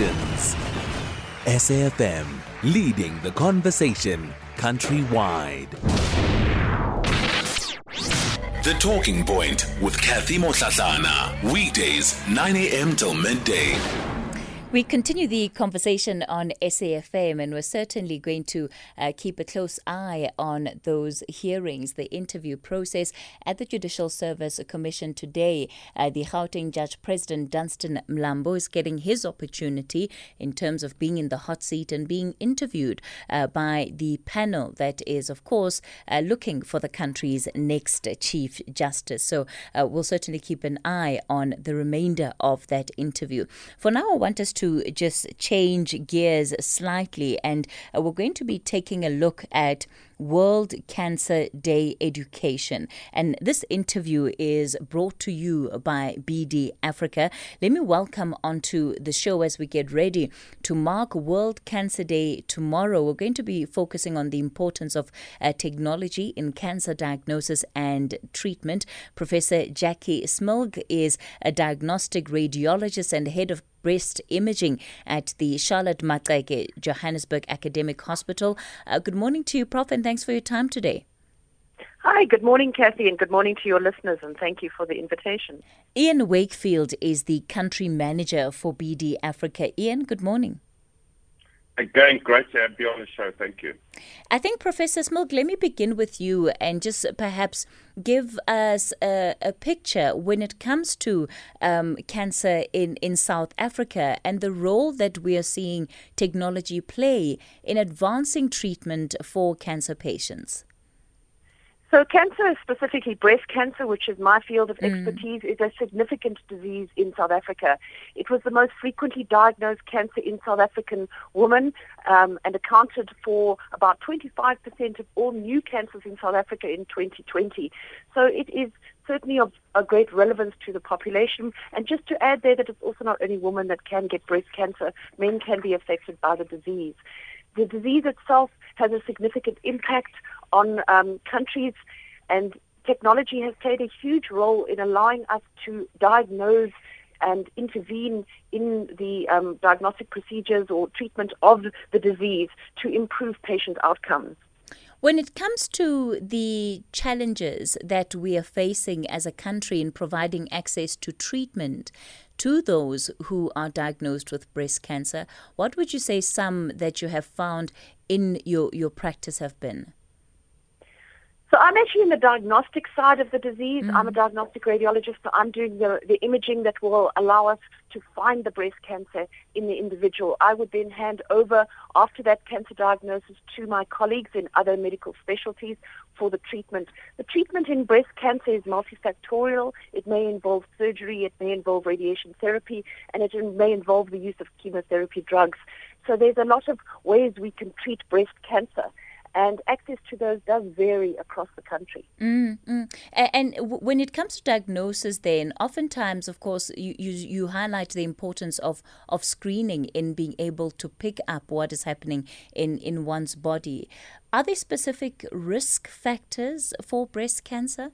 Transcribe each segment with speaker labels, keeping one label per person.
Speaker 1: Conversations. SAFM leading the conversation countrywide. The Talking Point with Cathy Mohlahlana. Weekdays, 9 a.m. till midday.
Speaker 2: We continue the conversation on SAFM, and we're certainly going to uh, keep a close eye on those hearings, the interview process at the Judicial Service Commission today. Uh, the Gauteng Judge President Dunstan Mlambo is getting his opportunity in terms of being in the hot seat and being interviewed uh, by the panel that is, of course, uh, looking for the country's next Chief Justice. So uh, we'll certainly keep an eye on the remainder of that interview. For now, I want us to to just change gears slightly, and uh, we're going to be taking a look at World Cancer Day education. And this interview is brought to you by BD Africa. Let me welcome onto the show as we get ready to mark World Cancer Day tomorrow. We're going to be focusing on the importance of uh, technology in cancer diagnosis and treatment. Professor Jackie Smilg is a diagnostic radiologist and head of breast imaging at the Charlotte Maxeke Johannesburg Academic Hospital. Uh, good morning to you, Prof, and thanks for your time today.
Speaker 3: Hi, good morning, Cathy, and good morning to your listeners, and thank you for the invitation.
Speaker 2: Ian Wakefield is the country manager for BD Africa. Ian, good morning.
Speaker 4: Again, great to be on the show. Thank you.
Speaker 2: I think, Professor Smilg, let me begin with you and just perhaps give us a, a picture when it comes to um, cancer in, in South Africa and the role that we are seeing technology play in advancing treatment for cancer patients.
Speaker 3: So cancer, specifically breast cancer, which is my field of mm. expertise, mm. is a significant disease in South Africa. It was the most frequently diagnosed cancer in South African women um, and accounted for about 25% of all new cancers in South Africa in 2020. So it is certainly of a great relevance to the population. And just to add there that it's also not only women that can get breast cancer, men can be affected by the disease. The disease itself has a significant impact on um, countries, and technology has played a huge role in allowing us to diagnose and intervene in the um, diagnostic procedures or treatment of the disease to improve patient outcomes.
Speaker 2: When it comes to the challenges that we are facing as a country in providing access to treatment to those who are diagnosed with breast cancer, what would you say some that you have found in your, your practice have been?
Speaker 3: So I'm actually in the diagnostic side of the disease. Mm-hmm. I'm a diagnostic radiologist, so I'm doing the, the imaging that will allow us to find the breast cancer in the individual. I would then hand over after that cancer diagnosis to my colleagues in other medical specialties for the treatment. The treatment in breast cancer is multifactorial. It may involve surgery, it may involve radiation therapy, and it may involve the use of chemotherapy drugs. So there's a lot of ways we can treat breast cancer and access to those does vary across the country.
Speaker 2: Mm, mm. And, when it comes to diagnosis, then oftentimes, of course, you, you, you highlight the importance of, of screening in being able to pick up what is happening in, in one's body. Are there specific risk factors for breast cancer?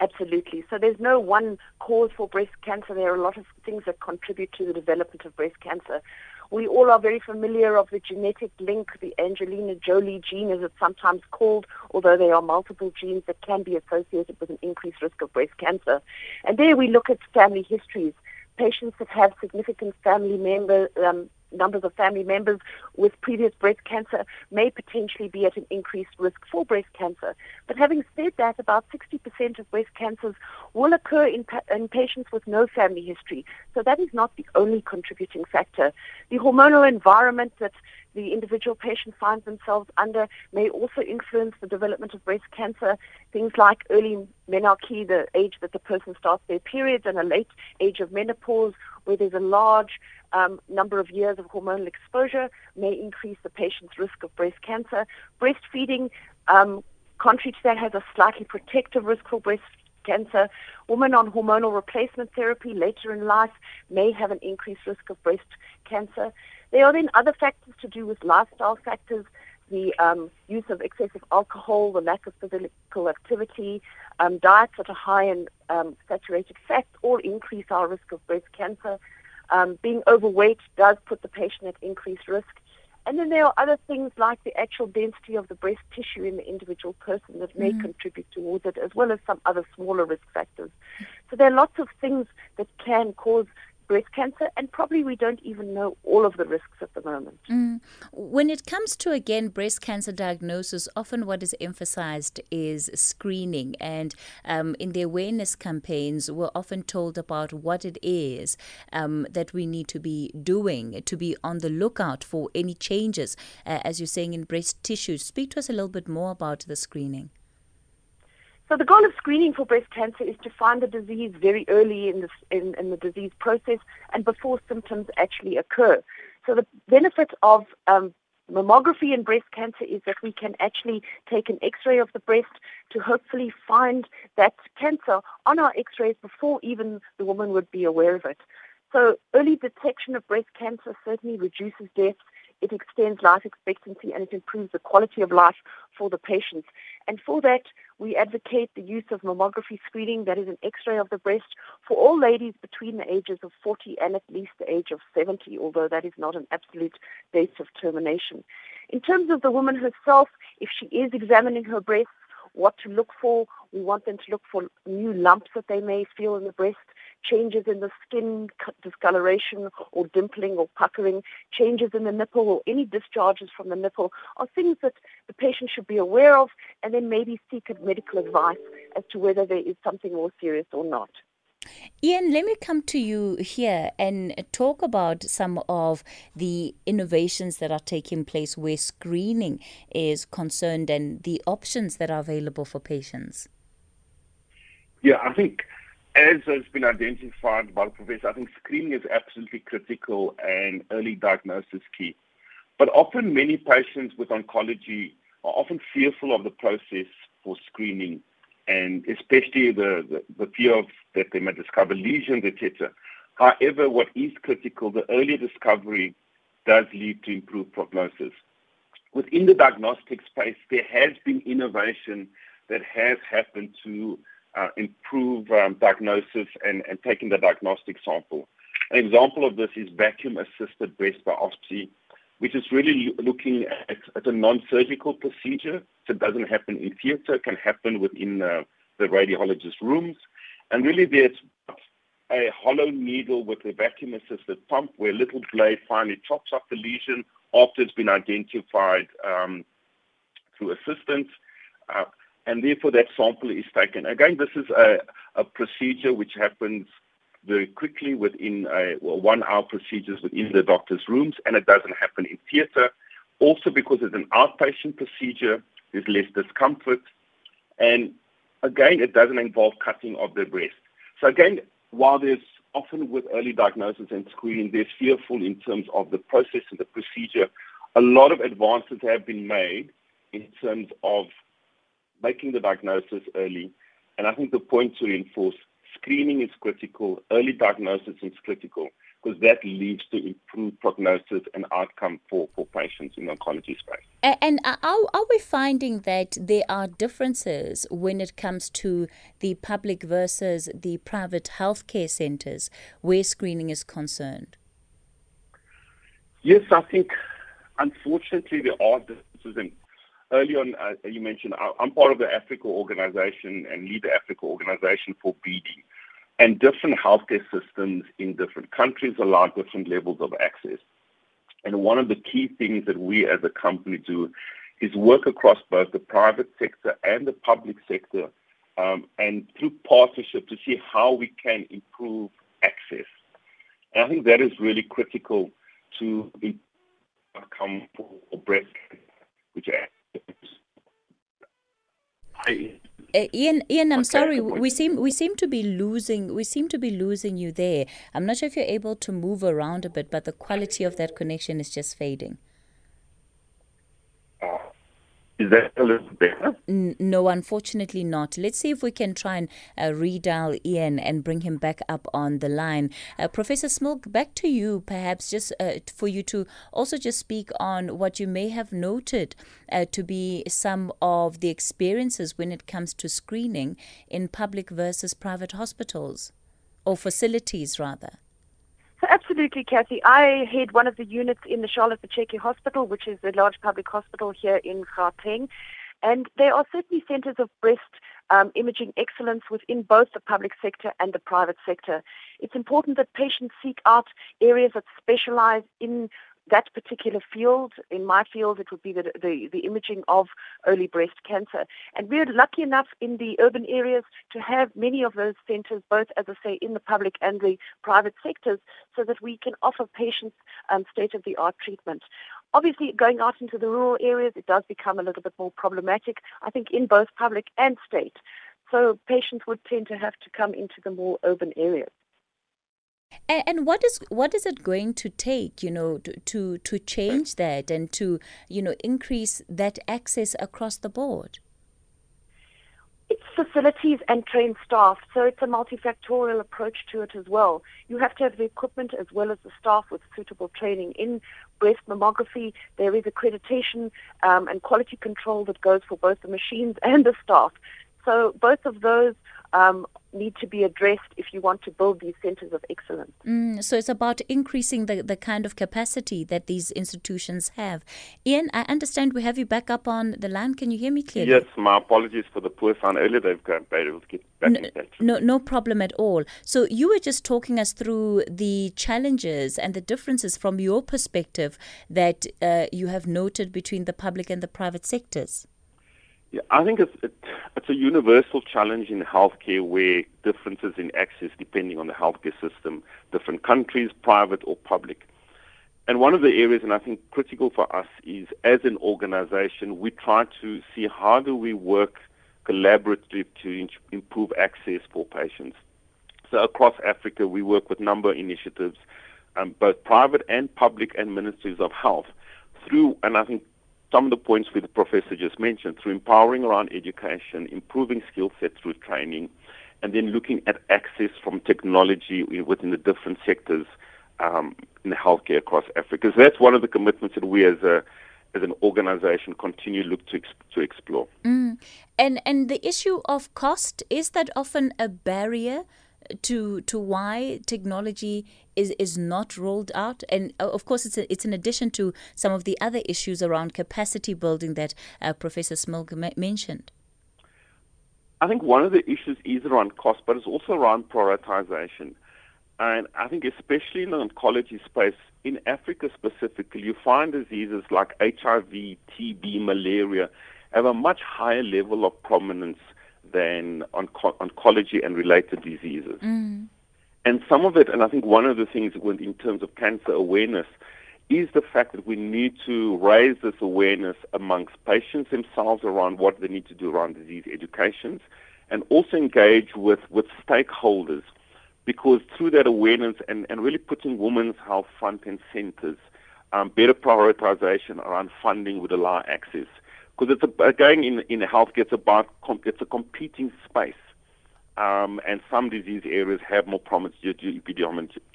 Speaker 3: Absolutely. So there's no one cause for breast cancer. There are a lot of things that contribute to the development of breast cancer. We all are very familiar of the genetic link, the Angelina Jolie gene as it's sometimes called, although there are multiple genes that can be associated with an increased risk of breast cancer. And there we look at family histories. Patients that have significant family member um, numbers of family members with previous breast cancer may potentially be at an increased risk for breast cancer. But having said that, about 60% of breast cancers will occur in, pa- in patients with no family history. So that is not the only contributing factor. The hormonal environment that the individual patient finds themselves under may also influence the development of breast cancer. Things like early menarche, the age that the person starts their periods, and a late age of menopause, where there's a large um, number of years of hormonal exposure, may increase the patient's risk of breast cancer. Breastfeeding, um, contrary to that, has a slightly protective risk for breast cancer. Women on hormonal replacement therapy later in life may have an increased risk of breast cancer. There are then other factors to do with lifestyle factors, the um, use of excessive alcohol, the lack of physical activity, um, diets that are high in um, saturated fat all increase our risk of breast cancer. Um, being overweight does put the patient at increased risk. And then there are other things like the actual density of the breast tissue in the individual person that may mm. contribute towards it, as well as some other smaller risk factors. So there are lots of things that can cause breast cancer, and probably we don't even know all of the risks at the moment.
Speaker 2: Mm. When it comes to, again, breast cancer diagnosis, often what is emphasized is screening. And um, in the awareness campaigns, we're often told about what it is um, that we need to be doing to be on the lookout for any changes, uh, as you're saying, in breast tissue. Speak to us a little bit more about the screening.
Speaker 3: So the goal of screening for breast cancer is to find the disease very early in the, in, in the disease process and before symptoms actually occur. So the benefit of um, mammography in breast cancer is that we can actually take an x-ray of the breast to hopefully find that cancer on our x-rays before even the woman would be aware of it. So early detection of breast cancer certainly reduces deaths it extends life expectancy and it improves the quality of life for the patients. And for that, we advocate the use of mammography screening, that is an x-ray of the breast, for all ladies between the ages of 40 and at least the age of 70, although that is not an absolute date of termination. In terms of the woman herself, if she is examining her breasts, what to look for. We want them to look for new lumps that they may feel in the breast, changes in the skin discoloration or dimpling or puckering, changes in the nipple or any discharges from the nipple are things that the patient should be aware of and then maybe seek medical advice as to whether there is something more serious or not.
Speaker 2: Ian, let me come to you here and talk about some of the innovations that are taking place where screening is concerned and the options that are available for patients.
Speaker 5: Yeah, I think as has been identified by the professor, I think screening is absolutely critical and early diagnosis key. But often many patients with oncology are often fearful of the process for screening and especially the, the, the fear of that they may discover lesions, etc. However, what is critical, the earlier discovery does lead to improved prognosis. Within the diagnostic space, there has been innovation that has happened to um, diagnosis and, and taking the diagnostic sample. An example of this is vacuum-assisted breast biopsy, which is really looking at, at a non-surgical procedure. So it doesn't happen in theater, it can happen within uh, the radiologist rooms. And really there's a hollow needle with a vacuum-assisted pump where a little blade finally chops off the lesion after it's been identified um, through assistance. Uh, and therefore that sample is taken. Again, this is a, a procedure which happens very quickly within a well, one-hour procedures within the doctor's rooms, and it doesn't happen in theatre. Also, because it's an outpatient procedure, there's less discomfort, and again, it doesn't involve cutting of the breast. So again, while there's often with early diagnosis and screening, there's fearful in terms of the process and the procedure. A lot of advances have been made in terms of making the diagnosis early. And I think the point to reinforce screening is critical, early diagnosis is critical, because that leads to improved prognosis and outcome for, for patients in the oncology space.
Speaker 2: And are, are we finding that there are differences when it comes to the public versus the private healthcare centres where screening is concerned?
Speaker 5: Yes, I think unfortunately there are differences. And early on, uh, you mentioned I'm part of the Africa organization and lead the Africa organization for BD. And different healthcare systems in different countries allow different levels of access. And one of the key things that we as a company do is work across both the private sector and the public sector um, and through partnership to see how we can improve access. And I think that is really critical to come for breast which
Speaker 2: Uh, Ian, Ian, I'm okay. sorry. We seem we seem to be losing we seem to be losing you there. I'm not sure if you're able to move around a bit, but the quality of that connection is just fading.
Speaker 5: Is that a little better?
Speaker 2: no, unfortunately not. Let's see if we can try and uh, redial Ian and bring him back up on the line. Uh, Professor Smilg, back to you, perhaps just uh, for you to also just speak on what you may have noted uh, to be some of the experiences when it comes to screening in public versus private hospitals or facilities, rather.
Speaker 3: So absolutely Cathy. I head one of the units in the Charlotte Maxeke Hospital, which is a large public hospital here in Gauteng. And there are certainly centers of breast um, imaging excellence within both the public sector and the private sector. It's important that patients seek out areas that specialize in that particular field. In my field, it would be the, the, the, imaging of early breast cancer. And we're lucky enough in the urban areas to have many of those centers, both, as I say, in the public and the private sectors, so that we can offer patients um, state-of-the-art treatment. Obviously, going out into the rural areas, it does become a little bit more problematic, I think, in both public and state. So patients would tend to have to come into the more urban areas.
Speaker 2: And, and, what is what is it going to take, you know, to, to to change that and to you know increase that access across the board?
Speaker 3: It's facilities and trained staff, so it's a multifactorial approach to it as well. You have to have the equipment as well as the staff with suitable training. In breast mammography, there is accreditation um, and quality control that goes for both the machines and the staff. So both of those um, need to be addressed if you want to build these centers of excellence.
Speaker 2: Mm, so it's about increasing the, the kind of capacity that these institutions have. Ian, I understand we have you back up on the line. Can you hear me clearly?
Speaker 5: Yes, my apologies for the poor sound earlier. They've been able to get back no, in touch.
Speaker 2: No, no problem at all. So you were just talking us through the challenges and the differences from your perspective that uh, you have noted between the public and the private sectors.
Speaker 5: Yeah, I think it's it, it's a universal challenge in healthcare where differences in access depending on the healthcare system, different countries, private or public. And one of the areas, and I think critical for us, is as an organization, we try to see how do we work collaboratively to improve access for patients. So across Africa, we work with number of initiatives, um, both private and public and ministries of health through, and I think some of the points that the professor just mentioned through empowering around education, improving skill set through training, and then looking at access from technology within the different sectors um, in healthcare across Africa. So that's one of the commitments that we as a as an organization continue look to to explore.
Speaker 2: Mm. And and the issue of cost is that often a barrier to to why technology is is not rolled out. And uh, of course it's a, it's in addition to some of the other issues around capacity building that uh, professor smilg ma- mentioned.
Speaker 5: I think one of the issues is around cost but it's also around prioritization. And I think especially in the oncology space in Africa specifically you find diseases like HIV TB malaria have a much higher level of prominence than onco- oncology and related diseases. Mm. And some of it, and I think one of the things in terms of cancer awareness, is the fact that we need to raise this awareness amongst patients themselves around what they need to do around disease education and also engage with, with stakeholders because through that awareness and, and really putting women's health front and centers, um, better prioritization around funding would allow access because it's a, again in in healthcare it's about it's a competing space. Um, and some disease areas have more promise due to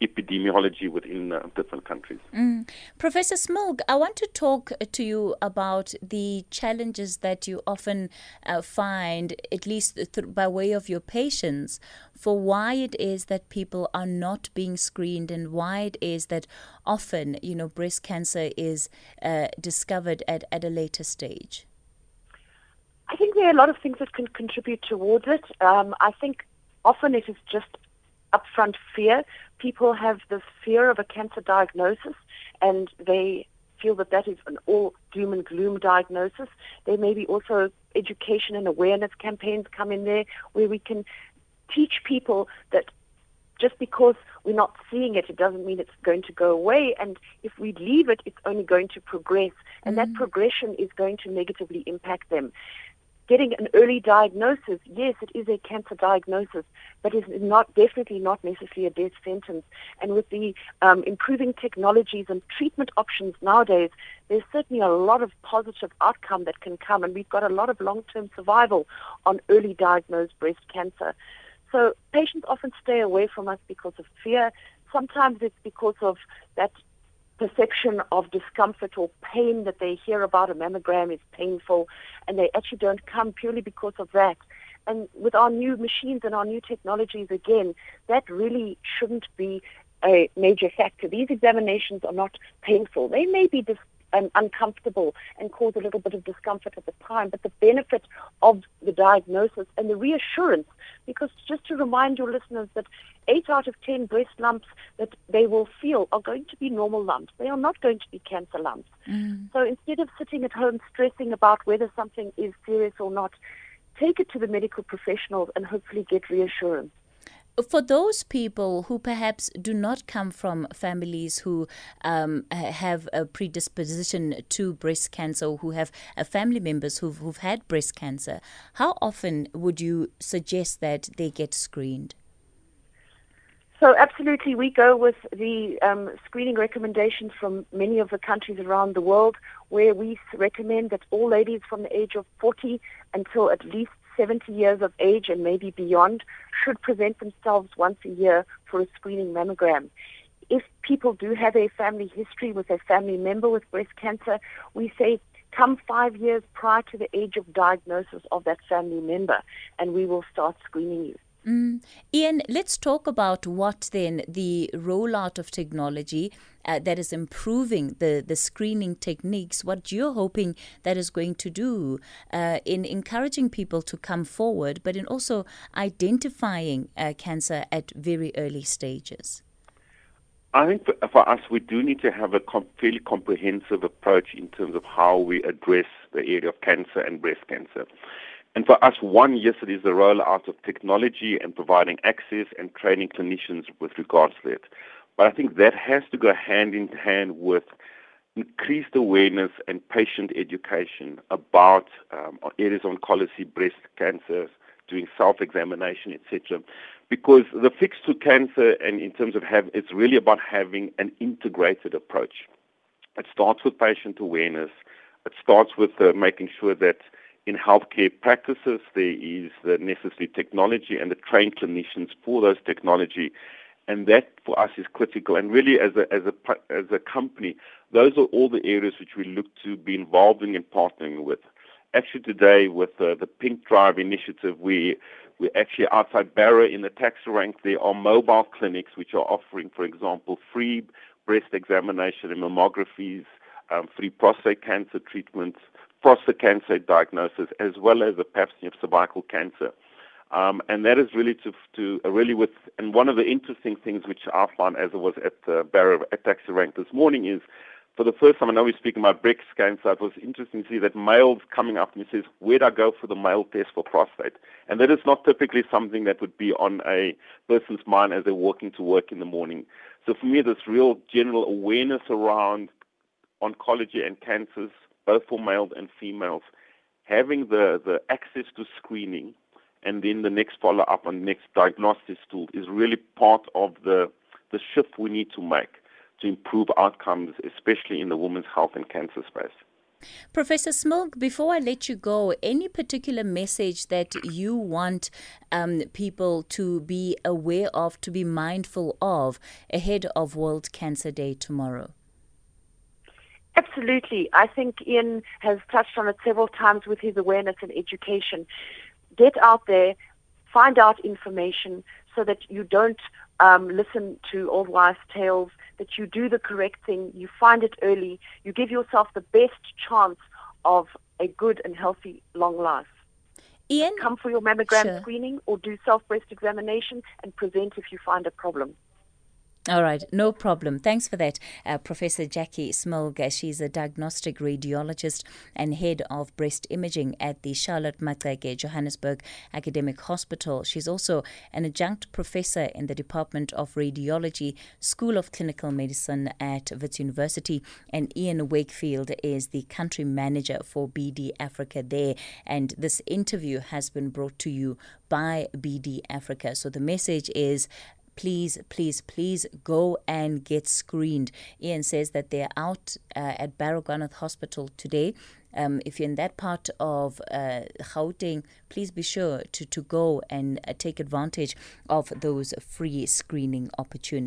Speaker 5: epidemiology within uh, different countries.
Speaker 2: Mm. Professor Smilg, I want to talk to you about the challenges that you often uh, find, at least th- by way of your patients, for why it is that people are not being screened and why it is that often, you know, breast cancer is uh, discovered at, at a later stage.
Speaker 3: I think there are a lot of things that can contribute towards it. Um, I think often it is just upfront fear. People have this fear of a cancer diagnosis and they feel that that is an all doom and gloom diagnosis. There may be also education and awareness campaigns come in there where we can teach people that just because we're not seeing it, it doesn't mean it's going to go away. And if we leave it, it's only going to progress. And mm. that progression is going to negatively impact them getting an early diagnosis, yes, it is a cancer diagnosis, but it's not definitely not necessarily a death sentence. And with the um, improving technologies and treatment options nowadays, there's certainly a lot of positive outcome that can come, and we've got a lot of long-term survival on early diagnosed breast cancer. So patients often stay away from us because of fear. Sometimes it's because of that perception of discomfort or pain that they hear about a mammogram is painful, and they actually don't come purely because of that. And with our new machines and our new technologies, again, that really shouldn't be a major factor. These examinations are not painful. They may be dis- um, uncomfortable and cause a little bit of discomfort at the time, but the benefit of the diagnosis and the reassurance, because just to remind your listeners that eight out of ten breast lumps that they will feel are going to be normal lumps. They are not going to be cancer lumps. Mm. So instead of sitting at home stressing about whether something is serious or not, take it to the medical professionals and hopefully get reassurance
Speaker 2: for those people who perhaps do not come from families who um, have a predisposition to breast cancer who have uh, family members who've, who've had breast cancer, how often would you suggest that they get screened?
Speaker 3: So, absolutely, we go with the um, screening recommendations from many of the countries around the world, where we recommend that all ladies from the age of 40 until at least 70 years of age and maybe beyond should present themselves once a year for a screening mammogram. If people do have a family history with a family member with breast cancer, we say come five years prior to the age of diagnosis of that family member, and we will start screening you.
Speaker 2: Mm. Ian, let's talk about what then the rollout of technology uh, that is improving the, the screening techniques, what you're hoping that is going to do uh, in encouraging people to come forward, but in also identifying uh, cancer at very early stages.
Speaker 5: I think for, for, us, we do need to have a com- fairly comprehensive approach in terms of how we address the area of cancer and breast cancer. And for us, one, yes, it is the rollout of technology and providing access and training clinicians with regards to it. But I think that has to go hand in hand with increased awareness and patient education about um, areas of oncology, breast cancer, doing self-examination, etc. Because the fix to cancer, and in terms of have, it's really about having an integrated approach. It starts with patient awareness. It starts with uh, making sure that in healthcare practices, there is the necessary technology and the trained clinicians for those technology. And that for us is critical. And really, as a, as a, as a company, those are all the areas which we look to be involving and partnering with. Actually, today, with uh, the Pink Drive initiative, we, we're actually outside Bara in the tax rank. There are mobile clinics which are offering, for example, free breast examination and mammographies, um, free prostate cancer treatments, prostate cancer diagnosis as well as a pap of cervical cancer. Um, and that is really to, to uh, really with, and one of the interesting things which I found as I was at the Bara at Taxi Rank this morning is, for the first time, I know we're speaking about breast cancer, it was interesting to see that males coming up and says, where'd I go for the male test for prostate? And that is not typically something that would be on a person's mind as they're walking to work in the morning. So for me, this real general awareness around oncology and cancers both for males and females, having the, the access to screening and then the next follow up and next diagnostics tool is really part of the, the shift we need to make to improve outcomes, especially in the women's health and cancer space.
Speaker 2: Professor Smilg, before I let you go, any particular message that you want um, people to be aware of, to be mindful of ahead of World Cancer Day tomorrow?
Speaker 3: Absolutely. I think Ian has touched on it several times with his awareness and education. Get out there, find out information so that you don't um, listen to old wives' tales, that you do the correct thing, you find it early, you give yourself the best chance of a good and healthy long life.
Speaker 2: Ian?
Speaker 3: Come for your mammogram sure. screening or do self breast examination and present if you find a problem.
Speaker 2: All right, no problem. Thanks for that, uh, Professor Jackie Smilg. She's a diagnostic radiologist and head of breast imaging at the Charlotte Maxeke Johannesburg Academic Hospital. She's also an adjunct professor in the Department of Radiology, School of Clinical Medicine at Wits University. And Ian Wakefield is the country manager for BD Africa there. And this interview has been brought to you by BD Africa. So the message is please, please, please go and get screened. Ian says that they're out uh, at Baragwanath Hospital today. Um, if you're in that part of uh, Gauteng, please be sure to, to go and uh, take advantage of those free screening opportunities.